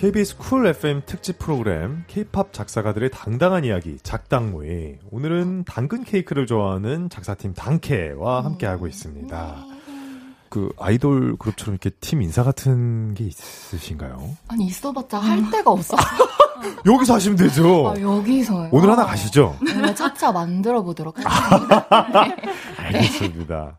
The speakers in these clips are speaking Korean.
KBS Cool FM 특집 프로그램 K-팝 작사가들의 당당한 이야기 작당모에 오늘은 당근 케이크를 좋아하는 작사팀 DANKE와 함께 하고 있습니다. 그 아이돌 그룹처럼 이렇게 팀 인사 같은 게 있으신가요? 아니 있어봤자 할 데가 없어. 여기서 하시면 되죠. 아, 여기서요. 오늘 하나 가시죠. 오늘 차차 만들어 보도록 하겠습니다. 네. 알겠습니다.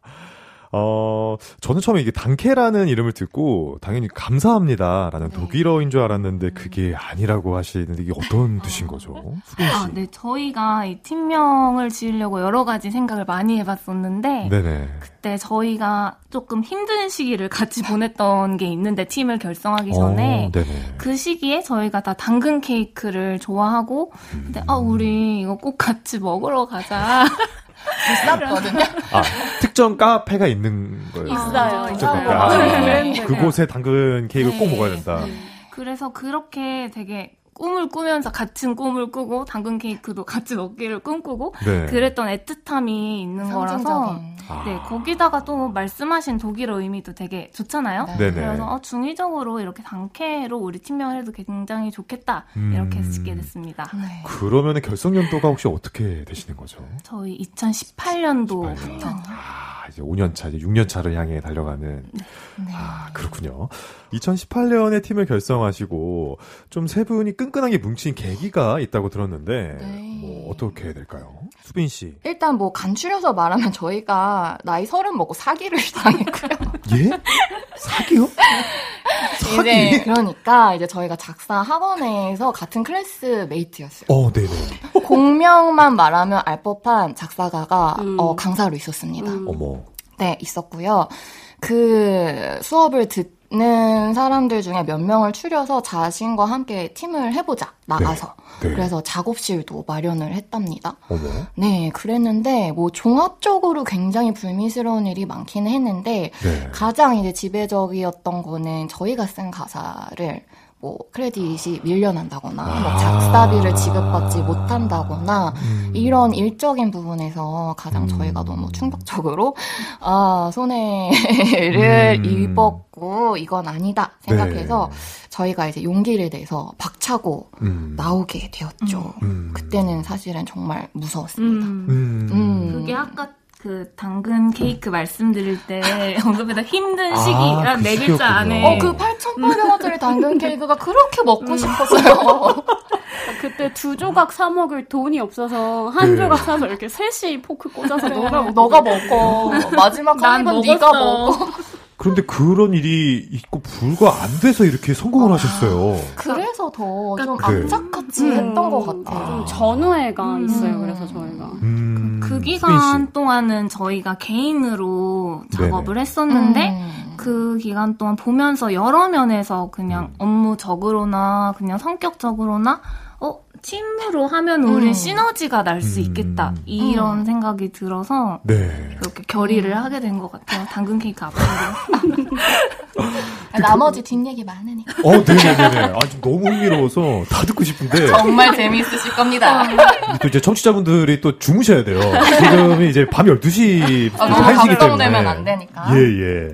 어, 저는 처음에 이게 DANKE라는 이름을 듣고 당연히 감사합니다라는 네. 독일어인 줄 알았는데 그게 아니라고 하시는데 이게 어떤 뜻인 거죠? 아, 네. 저희가 이 팀명을 지으려고 여러 가지 생각을 많이 해봤었는데, 네네. 그때 저희가 조금 힘든 시기를 같이 보냈던 게 있는데, 팀을 결성하기 전에, 어. 그 시기에 저희가 다 당근 케이크를 좋아하고, 근데, 아, 우리 이거 꼭 같이 먹으러 가자. 비쌌거든요. 아, 특정 카페가 있는 거예요. 있어요. 특정 있어요. 카페. 아, 네. 그곳에 당근 케이크를 꼭 네. 먹어야 된다. 그래서 그렇게 되게 꿈을 꾸면서 같은 꿈을 꾸고, 당근 케이크도 같이 먹기를 꿈꾸고, 네. 그랬던 애틋함이 있는 거라서, 상징적인. 아. 네, 거기다가 또 말씀하신 독일어 의미도 되게 좋잖아요. 네. 네네. 그래서 어, 중의적으로 이렇게 단케로 우리 팀명을 해도 굉장히 좋겠다. 음. 이렇게 해서 짓게 됐습니다. 네. 그러면 결성 연도가 혹시 어떻게 되시는 거죠? 저희 2018년도부터. 18년. 아, 이제 5년 차, 이제 6년 차를 향해 달려가는. 네. 아, 그렇군요. 2018년에 팀을 결성하시고 좀 세 분이 끈끈하게 뭉친 계기가 있다고 들었는데 네. 뭐 어떻게 될까요? 수빈 씨. 일단 뭐 간추려서 말하면 저희가 나이 서른 먹고 사기를 당했고요. 예? 사기요? 사기? 이제 그러니까 이제 저희가 작사 학원에서 같은 클래스 메이트였어요. 어, 네네. 공명만 말하면 알 법한 작사가가 음. 어, 강사로 있었습니다. 음. 어머. 네, 있었고요. 그 수업을 듣는 사람들 중에 몇 명을 추려서 자신과 함께 팀을 해보자, 나가서. 네. 그래서 작업실도 마련을 했답니다. 어머. 네, 그랬는데, 뭐, 종합적으로 굉장히 불미스러운 일이 많기는 했는데, 네. 가장 이제 지배적이었던 거는 저희가 쓴 가사를 뭐 크레딧이 밀려난다거나 뭐 아. 작사비를 지급받지 못한다거나 음. 이런 일적인 부분에서 가장 음. 저희가 너무 충격적으로 아 손해를 음. 입었고 이건 아니다 생각해서 네. 저희가 이제 용기를 내서 박차고 음. 나오게 되었죠. 음. 그때는 사실은 정말 무서웠습니다. 음. 음. 음. 그게 아까 그 당근 케이크 말씀드릴 때 언급했던 힘든 아, 시기란 그네 글자. 안에 어, 그 8,800원짜리 당근 케이크가 그렇게 먹고 싶었어요. 그때 두 조각 사 먹을 돈이 없어서 한 네. 조각 사서 이렇게 셋이 포크 꽂아서 너가 먹고 너가 먹어. 마지막 한난 입은 네가 먹었어. 그런데 그런 일이 있고 불과 안 돼서 이렇게 성공을 하셨어요. 그래서 더좀 그래. 악착같이 음. 했던 것 같아요. 좀 전후회가 음. 있어요. 그래서 저희가 음. 그 수빈 기간 씨. 동안은 저희가 개인으로. 작업을 했었는데 음. 그 기간 동안 보면서 여러 면에서 그냥 음. 업무적으로나 그냥 성격적으로나 어 팀으로 하면 우리 음. 시너지가 날수 음. 있겠다 이런 음. 생각이 들어서 네. 그렇게 결의를 하게 된 것 같아요. 당근 케이크 앞으로. 아, 나머지 뒷 얘기 많으니까. 어, 네네네네. 아, 지금 너무 흥미로워서 다 듣고 싶은데. 정말 재미있으실 겁니다. 또 이제 청취자분들이 또 주무셔야 돼요. 지금이 이제 밤 12시 아, 너무 1시기 때문에. 감동되면 안 되니까. 예, 예.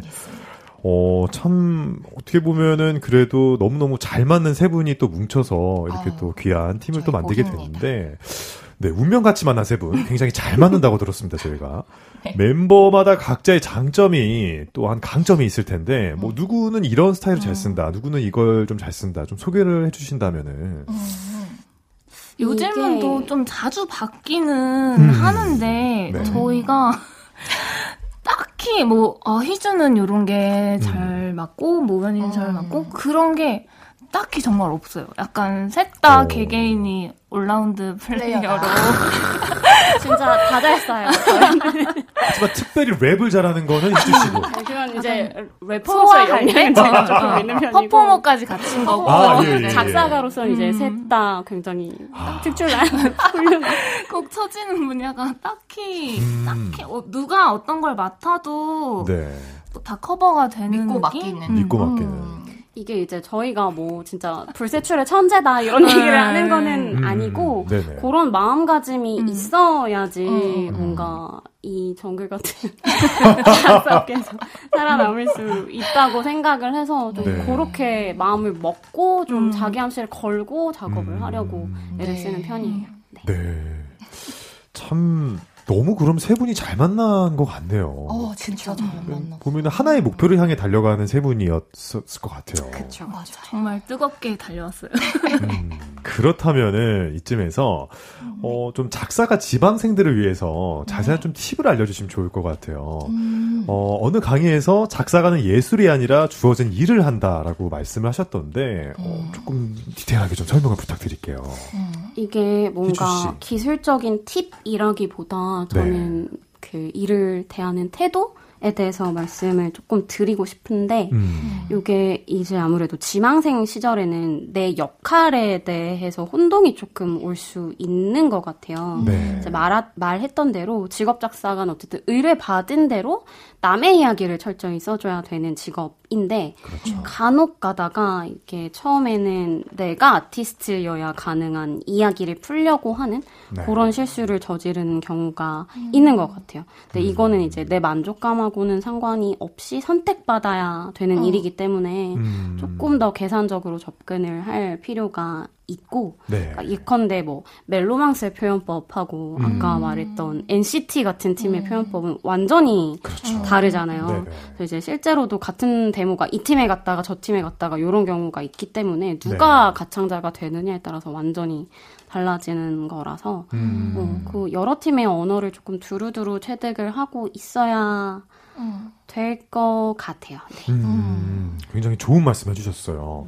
어, 참, 어떻게 보면은 그래도 너무너무 잘 맞는 세 분이 또 뭉쳐서 이렇게 아유, 또 귀한 팀을 또 만들게. 됐는데, 네, 운명같이 만난 세 분. 굉장히 잘 맞는다고 들었습니다, 저희가. 네. 멤버마다 각자의 장점이 또한 강점이 있을 텐데, 음. 뭐, 누구는 이런 스타일을 잘 쓴다, 누구는 이걸 좀 잘 쓴다, 좀 소개를 해주신다면은. 음. 요즘은 이게- 또좀 자주 바뀌는 음. 하는데 네. 저희가 딱히 뭐 어, 희주는 요런 게잘 맞고 모현이는 잘 음. 맞고 그런 게 딱히 정말 없어요. 약간 셋다 오. 개개인이 all-round player로 player 다. 진짜 다 잘 써요. 하지만 특별히 랩을 잘하는 거는 희주씨고. 그건 이제 래퍼로서의 소화할 때 역량이 제가 조금 있는 편이고 퍼포머까지 갖춘 거고 아, 예, 예, 예. 작사가로서는 이제 음. 셋다 굉장히 아. 특출난 훌륭한 꼭 처지는 분야가 딱히 음. 딱히 어, 누가 어떤 걸 맡아도 네. 다 커버가 되는 믿고 느낌? 맡기는. 음. 믿고 맡기는. 음. 이게 이제 저희가 뭐 진짜 불세출의 천재다 이런 네. 얘기를 하는 거는 음, 아니고 네네. 그런 마음가짐이 음. 있어야지 음. 뭔가 이 정글 같은 작사업계에서 살아남을 수 있다고 생각을 해서 좀 네. 그렇게 마음을 먹고 좀 음. 자기 암시를 걸고 작업을 음. 하려고 애를 네. 쓰는 편이에요. 네. 네. 참 너무 그럼 세 분이 잘 만난 것 같네요. 어, 진짜 잘 만났어. 보면 하나의 목표를 향해 달려가는 세 분이었을 것 같아요. 그쵸. 맞아. 정말 뜨겁게 달려왔어요. 음, 그렇다면은 이쯤에서 어, 좀 작사가 지방생들을 위해서 자세한 좀 팁을 알려주시면 좋을 것 같아요. 음. 어, 어느 강의에서 작사가는 예술이 아니라 주어진 일을 한다라고 말씀을 하셨던데 어, 음. 조금 디테일하게 좀 설명을 부탁드릴게요. 음. 이게 뭔가. 기술적인 팁이라기보다 네. 저는 그 일을 대하는 태도 에 대해서 말씀을 조금 드리고 싶은데 음, 이게 이제 아무래도 지망생 시절에는 내 역할에 대해서 혼동이 조금 올 수 있는 것 같아요. 네. 이제 말, 말했던 대로 직업 작사가는 어쨌든 의뢰 받은 대로 남의 이야기를 철저히 써줘야 되는 직업인데 그렇죠. 간혹 가다가 이렇게 처음에는 내가 아티스트여야 가능한 이야기를 풀려고 하는 네. 그런 실수를 저지르는 경우가 있는 것 같아요. 근데 음. 이거는 이제 내 만족감하고는 상관이 없이 선택받아야 되는 어. 일이기 때문에 음, 조금 더 계산적으로 접근을 할 필요가 있고 네. 그러니까 예컨대 뭐 멜로망스의 표현법하고 음. 아까 말했던 NCT 같은 팀의 음. 표현법은 완전히 그렇죠. 다르잖아요. 네네. 그래서 이제 실제로도 같은 데모가 이 팀에 갔다가 저 팀에 갔다가 이런 경우가 있기 때문에 누가 네. 가창자가 되느냐에 따라서 완전히 달라지는 거라서 음. 어, 그 여러 팀의 언어를 조금 두루두루 체득을 하고 있어야 음. 될 것 같아요. 네. 음, 굉장히 좋은 말씀 해주셨어요.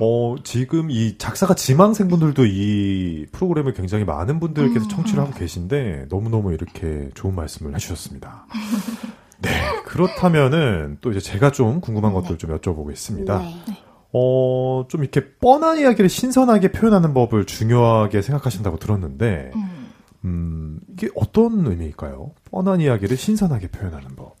어, 지금 이 작사가 지망생분들도 이 프로그램을 굉장히 많은 분들께서 음. 청취를 하고 계신데 너무너무 이렇게 좋은 말씀을 해주셨습니다. 네, 그렇다면은 또 이제 제가 좀 궁금한 것들 좀 여쭤보겠습니다. 네. 어, 좀 이렇게 뻔한 이야기를 신선하게 표현하는 법을 중요하게 생각하신다고 들었는데, 음. 음, 이게 어떤 의미일까요? 뻔한 이야기를 신선하게 표현하는 법.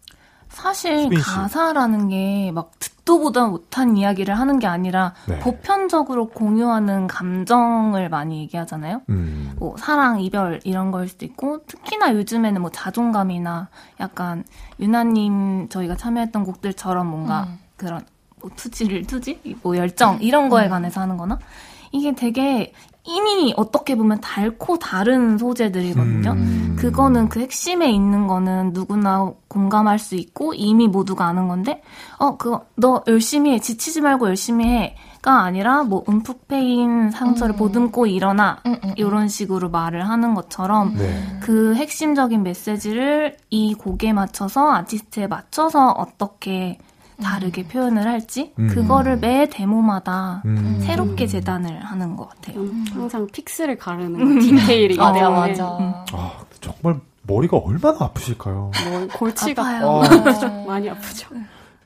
사실. 가사라는 게 막 듣도 보다 못한 이야기를 하는 게 아니라 네. 보편적으로 공유하는 감정을 많이 얘기하잖아요. 음, 뭐 사랑, 이별 이런 거일 수도 있고 특히나 요즘에는 뭐 자존감이나 약간 유나님 저희가 참여했던 곡들처럼 뭔가 음. 그런 뭐 투지를 투지 뭐 열정 이런 거에 음. 관해서 하는 거나 이게 되게 이미 어떻게 보면 달고 다른 소재들이거든요. 음. 그거는 그 핵심에 있는 거는 누구나 공감할 수 있고 이미 모두가 아는 건데 어 그거 너 열심히 해 지치지 말고 열심히 해 가 아니라 뭐 움푹 패인 상처를 음. 보듬고 일어나 음, 음, 음. 이런 식으로 말을 하는 것처럼 네. 그 핵심적인 메시지를 이 곡에 맞춰서 아티스트에 맞춰서 어떻게 다르게 표현을 할지 음. 그거를 매 데모마다 음. 새롭게 재단을 하는 것 같아요. 음, 항상 픽스를 가르는 디테일이기 맞아, 때문에 맞아. 아, 정말 머리가 얼마나 아프실까요? 뭐 골치가 아파요. 어, 많이 아프죠.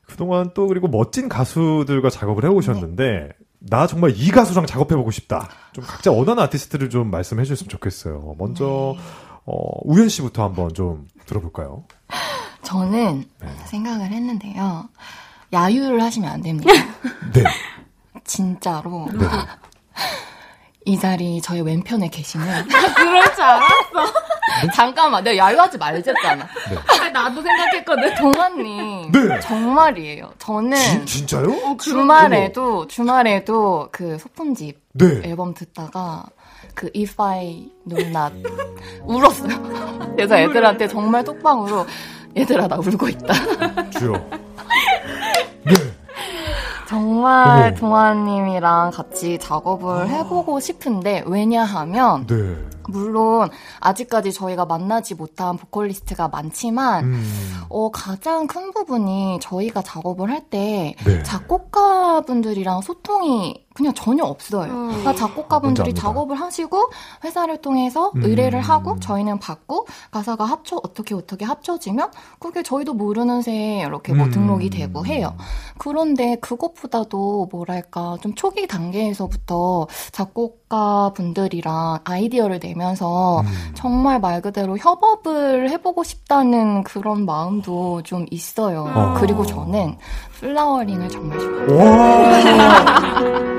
그동안 또 그리고 멋진 가수들과 작업을 해오셨는데 나 정말 이 가수랑 작업해보고 싶다. 좀 각자 원하는 아티스트를 좀 말씀해 주셨으면 좋겠어요. 먼저 어, 우현 씨부터 한번 좀 들어볼까요? 저는 네. 생각을 했는데요. 야유를 하시면 안 됩니다. 네. 진짜로. 네. 이 자리 저희 왼편에 계시는. 그럴 줄 알았어. 잠깐만, 내가 야유하지 말랬잖아. 나도 생각했거든. 동아님. 네. 정말이에요. 저는 진, 진짜요? 주말에도, 주말에도 그 소품집 네. 앨범 듣다가 그 If I Knew Not 울었어요. 그래서 애들한테 정말 톡방으로 얘들아 나 울고 있다. 주요. 네. 정말. 동아님이랑 같이 작업을 해보고 싶은데 왜냐하면 네. 물론 아직까지 저희가 만나지 못한 보컬리스트가 많지만 음, 어, 가장 큰 부분이 저희가 작업을 할때 네. 작곡가 분들이랑 소통이 그냥 전혀 없어요. 음. 그러니까 작곡가분들이. 작업을 하시고 회사를 통해서 음. 의뢰를 하고 저희는 받고 가사가 합쳐 어떻게 어떻게 합쳐지면 그게 저희도 모르는 새에 이렇게 뭐 음. 등록이 되고 해요. 그런데 그것보다도 뭐랄까 좀 초기 단계에서부터 작곡가 분들이랑 아이디어를 되면서 음. 정말 말 그대로 협업을 해보고 싶다는 그런 마음도 좀 있어요. 어. 그리고 저는 플라워링을 정말 좋아해요. 와.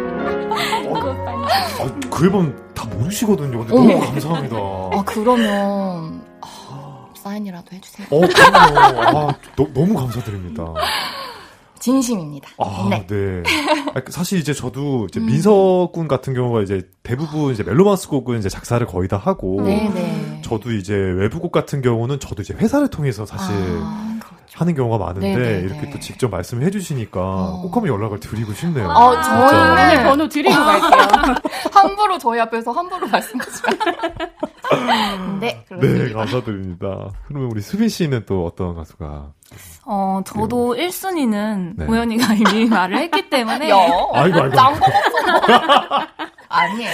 아, 그 앨범 다 모르시거든요. 근데. 너무 감사합니다. 아, 그러면 아, 사인이라도 해주세요. 어, 그럼요. 아, 너, 너무 감사드립니다. 진심입니다. 아, 네. 네. 아, 사실 이제 저도 이제 음. 민석군 같은 경우가 이제 대부분 이제 멜로망스 곡은 이제 작사를 거의 다 하고 네네. 저도 이제 외부곡 같은 경우는 저도 이제 회사를 통해서 사실 아. 하는 경우가 많은데 네네네. 이렇게 또 직접 말씀을 해주시니까 어. 꼭 한번 연락을 드리고 싶네요. 어. 저희는 오늘 번호 드리고 갈게요. 함부로 저희 앞에서 함부로 말씀하시면. 네, 네, 그렇습니다. 감사드립니다. 그러면 우리 수빈 씨는 또 어떤 가수가? 어, 저도 1순위는 네. 보현이가 이미 말을 했기 때문에. 야, 아이고, 아이고. 아니에요.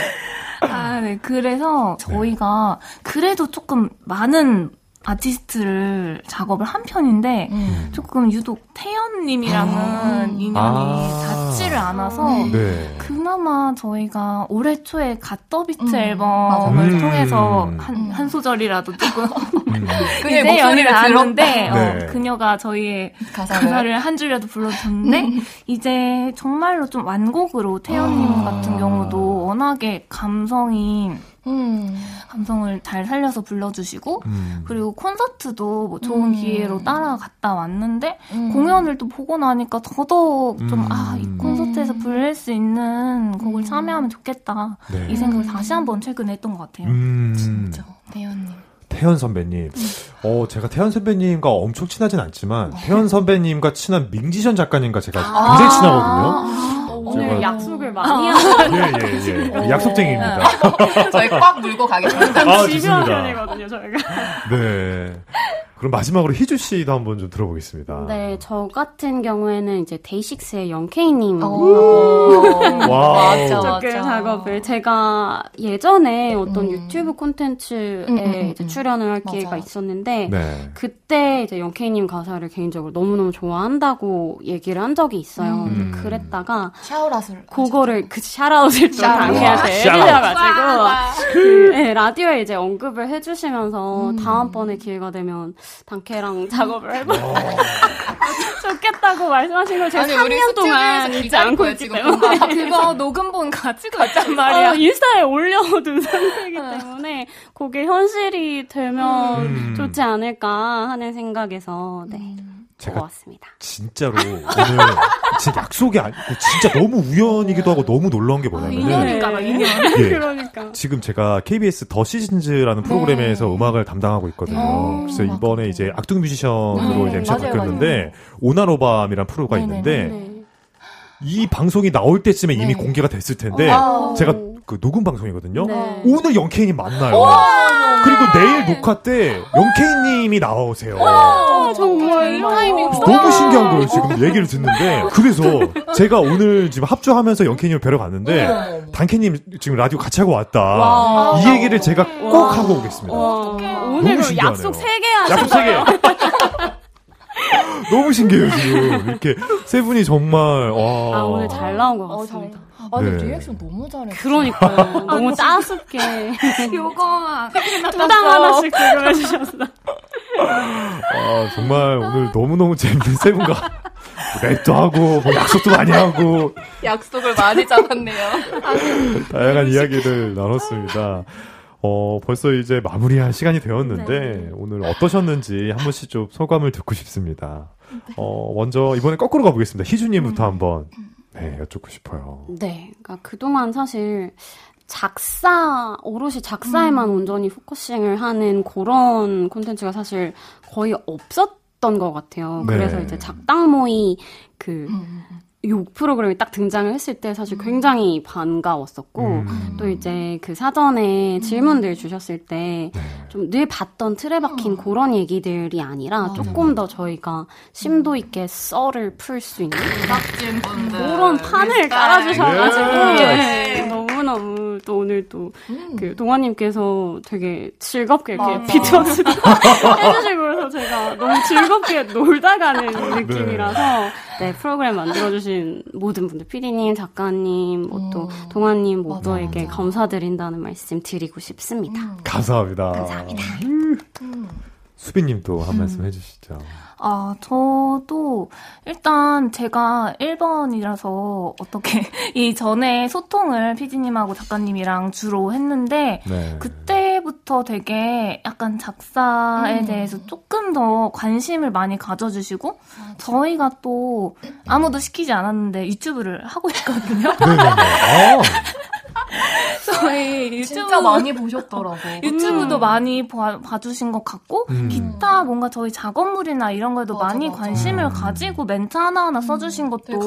아, 네. 그래서 저희가 그래도 조금 많은 아티스트를 작업을 한 편인데 음. 조금 유독 태연님이랑은 아. 인연이 아. 닿지를 않아서 네. 그나마 저희가 올해 초에 GOT the beat 음, 앨범을 맞아. 음. 통해서 한, 음. 한 소절이라도 조금 음. 이제 연애를 아는데 어, 네. 그녀가 저희의 가사를. 가사를 한 줄이라도 불러줬는데 이제 정말로 좀 완곡으로 태연님 아. 같은 경우도 워낙에 감성이 음. 감성을 잘 살려서 불러주시고 음. 그리고 콘서트도 뭐 좋은 음. 기회로 따라갔다 왔는데 음. 공연을 또 보고 나니까 더더욱 좀 음. 아이 콘서트에서 음. 부를 수 있는 곡을 음. 참여하면 좋겠다 네. 이 생각을 음. 다시 한번 최근에 했던 것 같아요. 음. 진짜, 태연님. 태연 선배님. 어, 제가 태연 선배님과 엄청 친하진 않지만, 태연 선배님과 친한 민지션 작가님과 제가 아. 굉장히 친하거든요. 오늘 제가- 약속을 많이 하는 예, 예, 예. 약속쟁이입니다. 저희 꽉 물고 가겠습니다. 아, 집요한 좋습니다. 편이거든요, 저희가. 네. 그럼 마지막으로 희주 씨도 한번 좀 들어보겠습니다. 네, 저 같은 경우에는 이제 데이식스의 영케이님. 맞아, 조금 맞아. 작업을 제가 예전에 어떤 음. 유튜브 콘텐츠에 음, 음, 음, 이제 음. 출연을 할 맞아. 기회가 있었는데 네. 그때 이제 영케이님 가사를 개인적으로 너무너무 좋아한다고 얘기를 한 적이 있어요. 음. 근데 그랬다가 샤오라스를. 그거를 그 샤라웃을 또 샤라웃. 당시한테 샤라웃. 해주셔가지고 그 네, 라디오에 이제 언급을 해주시면서 음. 다음번에 기회가 되면 단케랑 작업을 해보 좋겠다고 말씀하신 걸 제가 아니, 우리 3년 동안 잊지 않고 있기 때문에. 지금. 그거 녹음본 가지고 왔단 말이야. 어, 인스타에 올려둔 상태이기 때문에 그게 현실이 되면 음. 좋지 않을까 하는 생각에서 네 제가 왔습니다. 진짜로 오늘 진짜 약속이 아니고 진짜 너무 우연이기도 하고 너무 놀라운 게 뭐냐면은 인연인가 봐, 인연. 예. 그러니까 지금 제가 KBS 더 시즌즈라는 프로그램에서 네. 음악을 담당하고 있거든요. 어, 그래서 맞아요. 이번에 이제 악동 뮤지션으로 네, 이제 MC가 맞아요, 바뀌었는데 오나로밤이라는 프로가 네네, 있는데 네. 이 방송이 나올 때쯤에 이미 네. 공개가 됐을 텐데 와우. 제가 그 녹음 방송이거든요. 네. 오늘 영케이님 만나요. 그리고 내일 녹화 때 영케이님이 나오세요. 아, 정말 타이밍 너무 신기한 거예요, 지금 얘기를 듣는데. 그래서 제가 오늘 지금 합주하면서 영케이님을 뵈러 갔는데, DANKE님 지금 라디오 같이 하고 왔다. 와. 이 얘기를 제가 꼭 하고 오겠습니다. 와, 오늘 너무 그 신기하네요. 약속 3개 약속 하셨어요. 세 개. 너무 신기해요, 지금. 이렇게 세 분이 정말, 와. 아, 오늘 잘 나온 것 어, 같습니다. 잘. 아니, 네. 리액션 너무 잘했어. 그러니까요. 너무 따숩게 요거 두당 하나씩 들고 해주셨어. 아, 정말 오늘 너무너무 재밌는 세 분과 랩도 하고, 뭐 약속도 많이 하고, 약속을 많이 잡았네요. 다양한 이야기를 나눴습니다. 어, 벌써 이제 마무리할 시간이 되었는데, 오늘 어떠셨는지 한 번씩 좀 소감을 듣고 싶습니다. 어, 먼저 이번에 거꾸로 가보겠습니다. 희주님부터 한번, 네, 여쭙고 싶어요. 네. 그러니까 그동안 사실 작사, 오롯이 작사에만 온전히 focusing을 하는 그런 콘텐츠가 사실 거의 없었던 것 같아요. 네. 그래서 이제 작당모이 그, 음. 이 프로그램이 딱 등장을 했을 때 사실 굉장히 반가웠었고, 음. 또 이제 그 사전에 질문들 주셨을 때, 네. 좀늘 봤던 틀에 박힌 그런 얘기들이 아니라 맞아. 조금 더 저희가 심도 있게 썰을 풀 수 있는. 그런 판을 깔아주셔가지고 예. 예, 너무너무 또 오늘 또 음. 그 동아님께서 되게 즐겁게 이렇게. 비트박스 해주시고 그래서 제가 너무 즐겁게 놀다 가는 느낌이라서 네 프로그램 만들어주신 모든 분들 피디님 작가님 뭐또 음. 동아님 모두에게 감사드린다는 말씀 드리고 싶습니다. 음. 감사합니다. 감사합니다. 음. 수빈님도 한 말씀 해주시죠. 아, 저도 일단 제가 1번이라서 어떻게 이 전에 소통을 피디님하고 작가님이랑 주로 했는데 네. 그때 부터 되게 약간 작사에 음. 대해서 조금 더 관심을 많이 가져주시고 아, 저희가 또 아무도 시키지 않았는데 유튜브를 하고 있거든요. 네 네 네. 네, 네. 아. 저희 유튜브 진짜 많이 보셨더라고. 유튜브도 음. 많이 봐, 봐주신 것 같고 음. 기타 뭔가 저희 작업물이나 이런 거에도 맞아, 많이 맞아. 관심을 음. 가지고 멘트 하나하나 써주신 음, 것도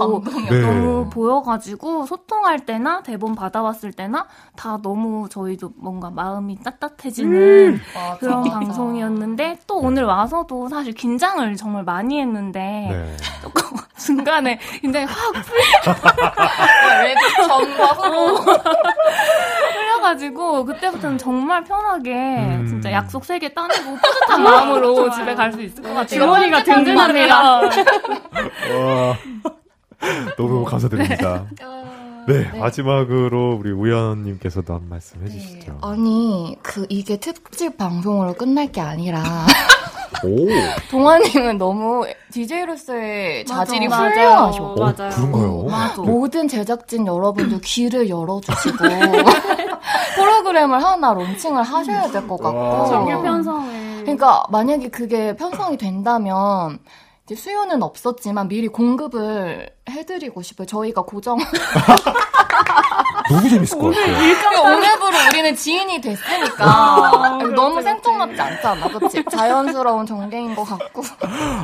네. 너무 보여가지고 소통할 때나 대본 받아왔을 때나 다 너무 저희도 뭔가 마음이 따뜻해지는 음. 그런 맞아. 방송이었는데 또 오늘 와서도 사실 긴장을 정말 많이 했는데 네. 조금 중간에 굉장히 확 풀려. 랩 전과 후로. 풀려가지고 그때부터는 정말 편하게 음. 진짜 약속 3개 따내고 뿌듯한 마음으로 집에 갈 수 있을 것 같아요. 주머니가 든든하네요. 너무 감사드립니다. 네. 네, 네, 마지막으로 우리 우연님께서도 한 말씀 해주시죠. 네. 아니, 그, 이게 특집 방송으로 끝날 게 아니라. 오. 동아님은 너무 DJ로서의 자질이 맞아, 훌륭하셔. 어, 맞아요. 그런가요? 맞아. 모든 제작진 여러분들 귀를 열어주시고 프로그램을 하나 론칭을 하셔야 될 것 같고. 정규 편성을. 그러니까 만약에 그게 편성이 된다면 수요는 없었지만 미리 공급을 해드리고 싶어요. 저희가 고정. 너무 재밌을 것 같아요. 그러니까 오늘부로 우리는 지인이 됐으니까 아, 너무 생뚱맞지 않잖아, 그렇지? 자연스러운 전개인 것 같고.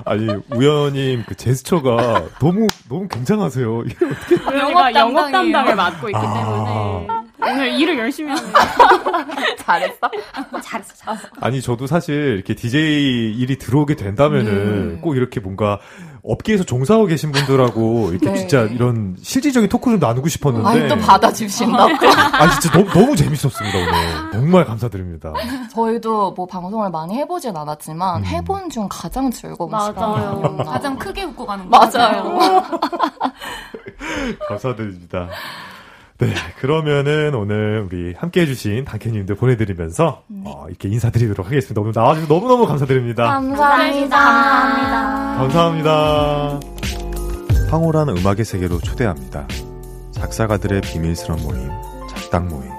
아니 우연님 그 제스처가 너무 너무 굉장하세요. 이게 어떻게? 영업, 영업 담당을 맡고 있기 아. 때문에. 오늘 일을 열심히 하는 잘했어? 잘했어, 잘했어. 아니, 저도 사실 이렇게 DJ 일이 들어오게 된다면은 음. 꼭 이렇게 뭔가 업계에서 종사하고 계신 분들하고 이렇게 네. 진짜 이런 실질적인 토크를 나누고 싶었는데. 아니, 또 받아주신다고. 아, 진짜 너무, 너무 재밌었습니다, 오늘. 정말 감사드립니다. 저희도 뭐 방송을 많이 해보진 않았지만, 음. 해본 중 가장 즐거운 시간이에요. 가장 크게 웃고 가는 거 맞아요. 감사드립니다. 네, 그러면은 오늘 우리 함께 해주신 단케님들 보내드리면서 네. 어, 이렇게 인사드리도록 하겠습니다. 오늘 나와주셔서 너무너무 감사드립니다. 감사합니다. 감사합니다. 감사합니다. 황홀한 음악의 세계로 초대합니다. 작사가들의 비밀스러운 모임, 작당 모임.